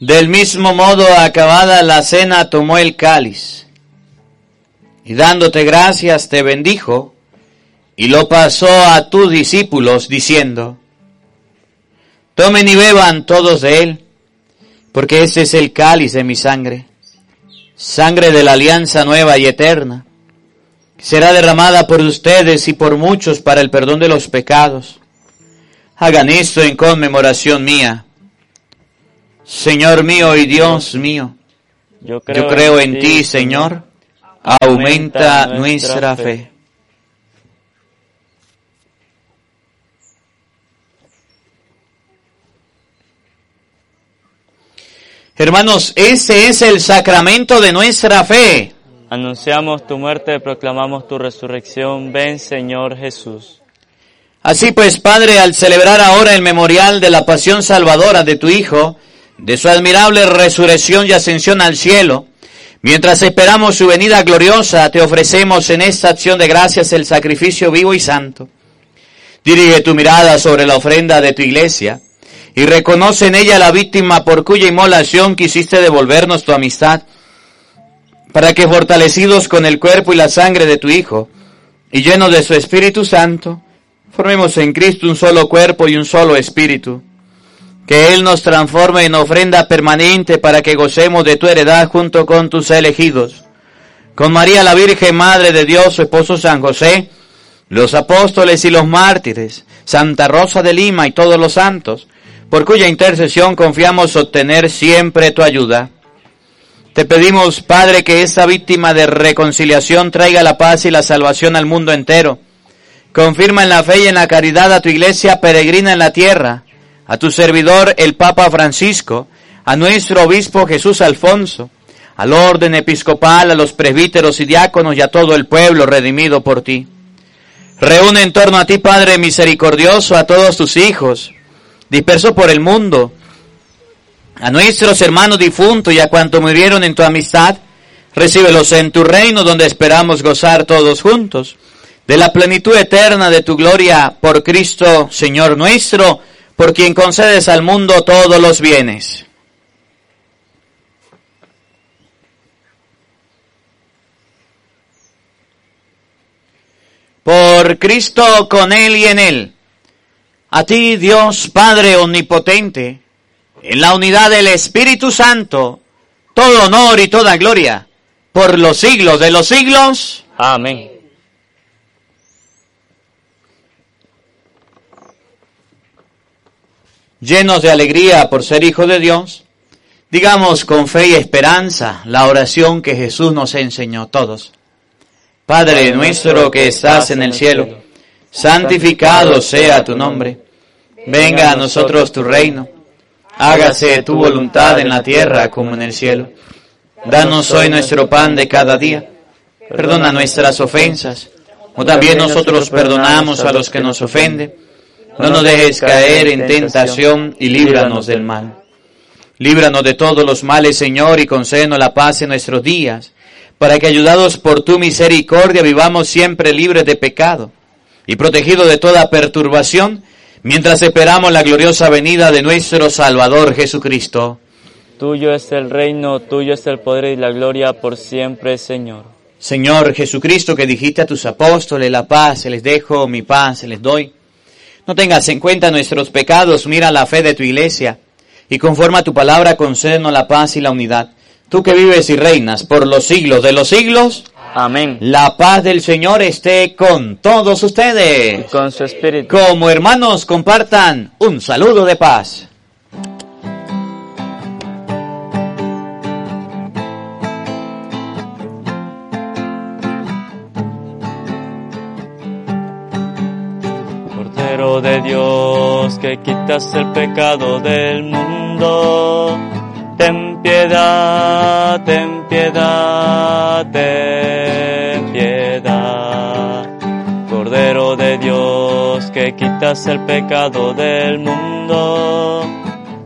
Del mismo modo, acabada la cena, tomó el cáliz y dándote gracias te bendijo y lo pasó a tus discípulos diciendo, tomen y beban todos de él, porque ese es el cáliz de mi sangre, sangre de la alianza nueva y eterna, que será derramada por ustedes y por muchos para el perdón de los pecados. Hagan esto en conmemoración mía. Señor mío y Dios mío, Yo yo creo en ti, Señor, aumenta nuestra fe. Hermanos, ese es el sacramento de nuestra fe. Anunciamos tu muerte, proclamamos tu resurrección. Ven, Señor Jesús. Así pues, Padre, al celebrar ahora el memorial de la pasión salvadora de tu Hijo, de su admirable resurrección y ascensión al cielo, mientras esperamos su venida gloriosa, te ofrecemos en esta acción de gracias el sacrificio vivo y santo. Dirige tu mirada sobre la ofrenda de tu iglesia y reconoce en ella la víctima por cuya inmolación quisiste devolvernos tu amistad, para que fortalecidos con el cuerpo y la sangre de tu Hijo, y llenos de su Espíritu Santo, formemos en Cristo un solo cuerpo y un solo espíritu. Que Él nos transforme en ofrenda permanente para que gocemos de tu heredad junto con tus elegidos. Con María la Virgen, Madre de Dios, su esposo San José, los apóstoles y los mártires, Santa Rosa de Lima y todos los santos, por cuya intercesión confiamos obtener siempre tu ayuda. Te pedimos, Padre, que esta víctima de reconciliación traiga la paz y la salvación al mundo entero. Confirma en la fe y en la caridad a tu iglesia peregrina en la tierra, a tu servidor el Papa Francisco, a nuestro obispo Jesús Alfonso, al orden episcopal, a los presbíteros y diáconos y a todo el pueblo redimido por ti. Reúne en torno a ti, Padre misericordioso, a todos tus hijos, dispersos por el mundo, a nuestros hermanos difuntos y a cuantos murieron en tu amistad, recíbelos en tu reino donde esperamos gozar todos juntos de la plenitud eterna de tu gloria por Cristo, Señor nuestro, por quien concedes al mundo todos los bienes. Por Cristo, con Él y en Él. A ti, Dios Padre Omnipotente, en la unidad del Espíritu Santo, todo honor y toda gloria, por los siglos de los siglos. Amén. Llenos de alegría por ser hijos de Dios, digamos con fe y esperanza la oración que Jesús nos enseñó todos. Padre nuestro que estás en el cielo, santificado sea tu nombre. Venga a nosotros tu reino. Hágase tu voluntad en la tierra como en el cielo. Danos hoy nuestro pan de cada día. Perdona nuestras ofensas, como también nosotros perdonamos a los que nos ofenden. No nos dejes caer en tentación y líbranos del mal. Líbranos de todos los males, Señor, y concédenos la paz en nuestros días, para que ayudados por tu misericordia vivamos siempre libres de pecado y protegidos de toda perturbación, mientras esperamos la gloriosa venida de nuestro Salvador Jesucristo. Tuyo es el reino, tuyo es el poder y la gloria por siempre, Señor. Señor Jesucristo, que dijiste a tus apóstoles, la paz se les dejo, mi paz se les doy. No tengas en cuenta nuestros pecados, mira la fe de tu iglesia, y conforme a tu palabra concédenos la paz y la unidad. Tú que vives y reinas por los siglos de los siglos, Amén. la paz del Señor esté con todos ustedes. Con su espíritu. Como hermanos compartan un saludo de paz. Cordero de Dios, que quitas el pecado del mundo, ten piedad, ten piedad, ten que quitas el pecado del mundo,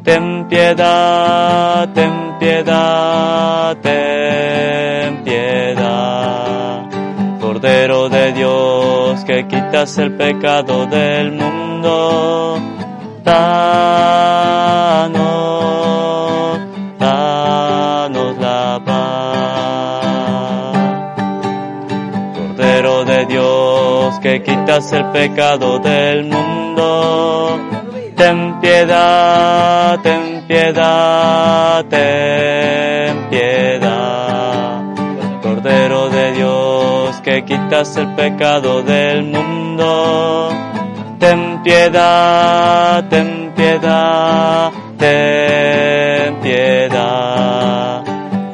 ten piedad, ten piedad, ten piedad. Cordero de Dios, que quitas el pecado del mundo, danos, Que quitas el pecado del mundo, ten piedad, ten piedad, ten piedad. Cordero de Dios, que quitas el pecado del mundo, ten piedad, ten piedad, ten piedad.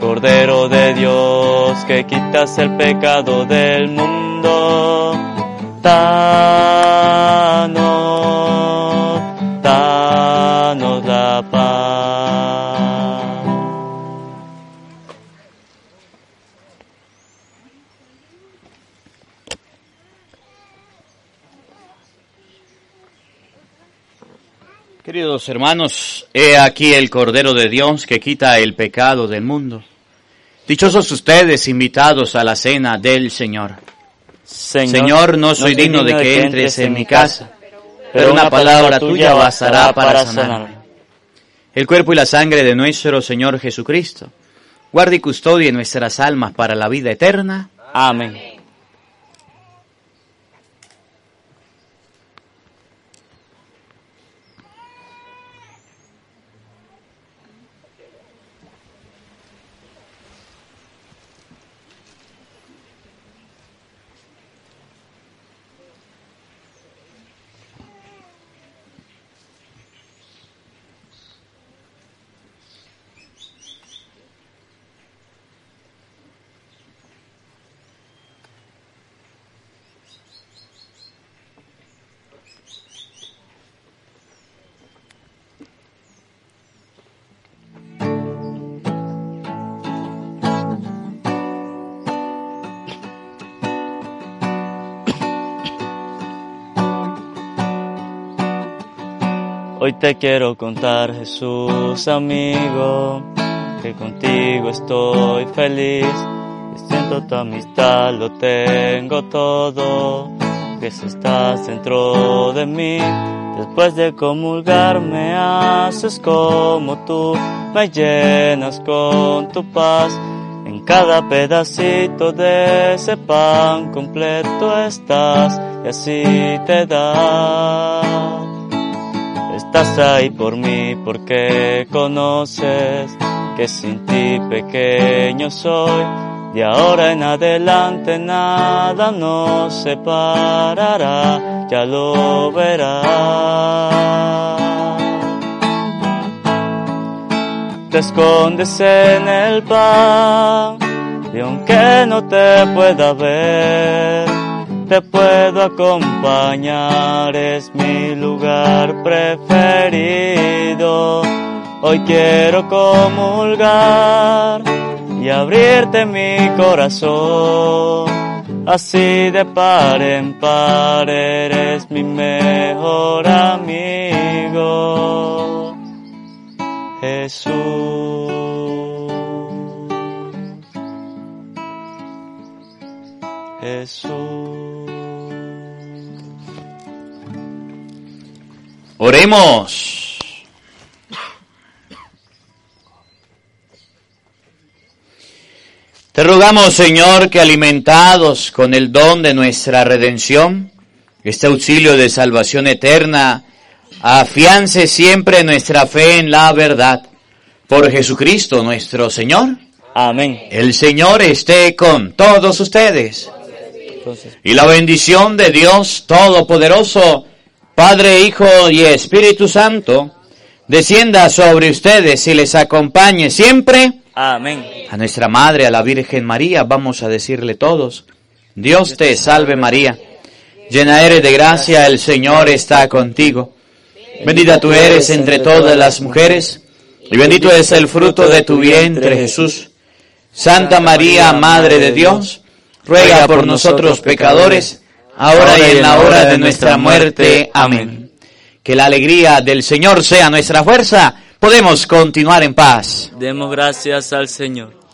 Cordero de Dios, que quitas el pecado del mundo, Queridos hermanos, he aquí el Cordero de Dios que quita el pecado del mundo. Dichosos ustedes invitados a la cena del Señor. Señor, no soy digno de que entres en mi casa, pero una palabra tuya bastará para sanarme. El cuerpo y la sangre de nuestro Señor Jesucristo, guarde y custodie nuestras almas para la vida eterna. Amén. Hoy te quiero contar, Jesús amigo, que contigo estoy feliz. Siento tu amistad, lo tengo todo, si estás dentro de mí. Después de comulgar me haces como tú, me llenas con tu paz. En cada pedacito de ese pan completo estás y así te das. Estás ahí por mí porque conoces que sin ti pequeño soy. De ahora en adelante nada nos separará, ya lo verás. Te escondes en el pan y aunque no te pueda ver, te puedo acompañar, es mi lugar preferido. Hoy quiero comulgar y abrirte mi corazón. Así de par en par eres mi mejor amigo. Jesús. Jesús. Oremos. Te rogamos, Señor, que alimentados con el don de nuestra redención, este auxilio de salvación eterna, afiance siempre nuestra fe en la verdad. Por Jesucristo nuestro Señor. Amén. El Señor esté con todos ustedes. Entonces, Y la bendición de Dios Todopoderoso, Padre, Hijo y Espíritu Santo, descienda sobre ustedes y les acompañe siempre. amén. A nuestra Madre, a la Virgen María, vamos a decirle todos, Dios te salve María, llena eres de gracia, el Señor está contigo. Bendita tú eres entre todas las mujeres, y bendito es el fruto de tu vientre Jesús. Santa María, Madre de Dios, ruega por nosotros pecadores, ahora y en la hora de nuestra muerte. Amén. Que la alegría del Señor sea nuestra fuerza, podemos continuar en paz. Demos gracias al Señor.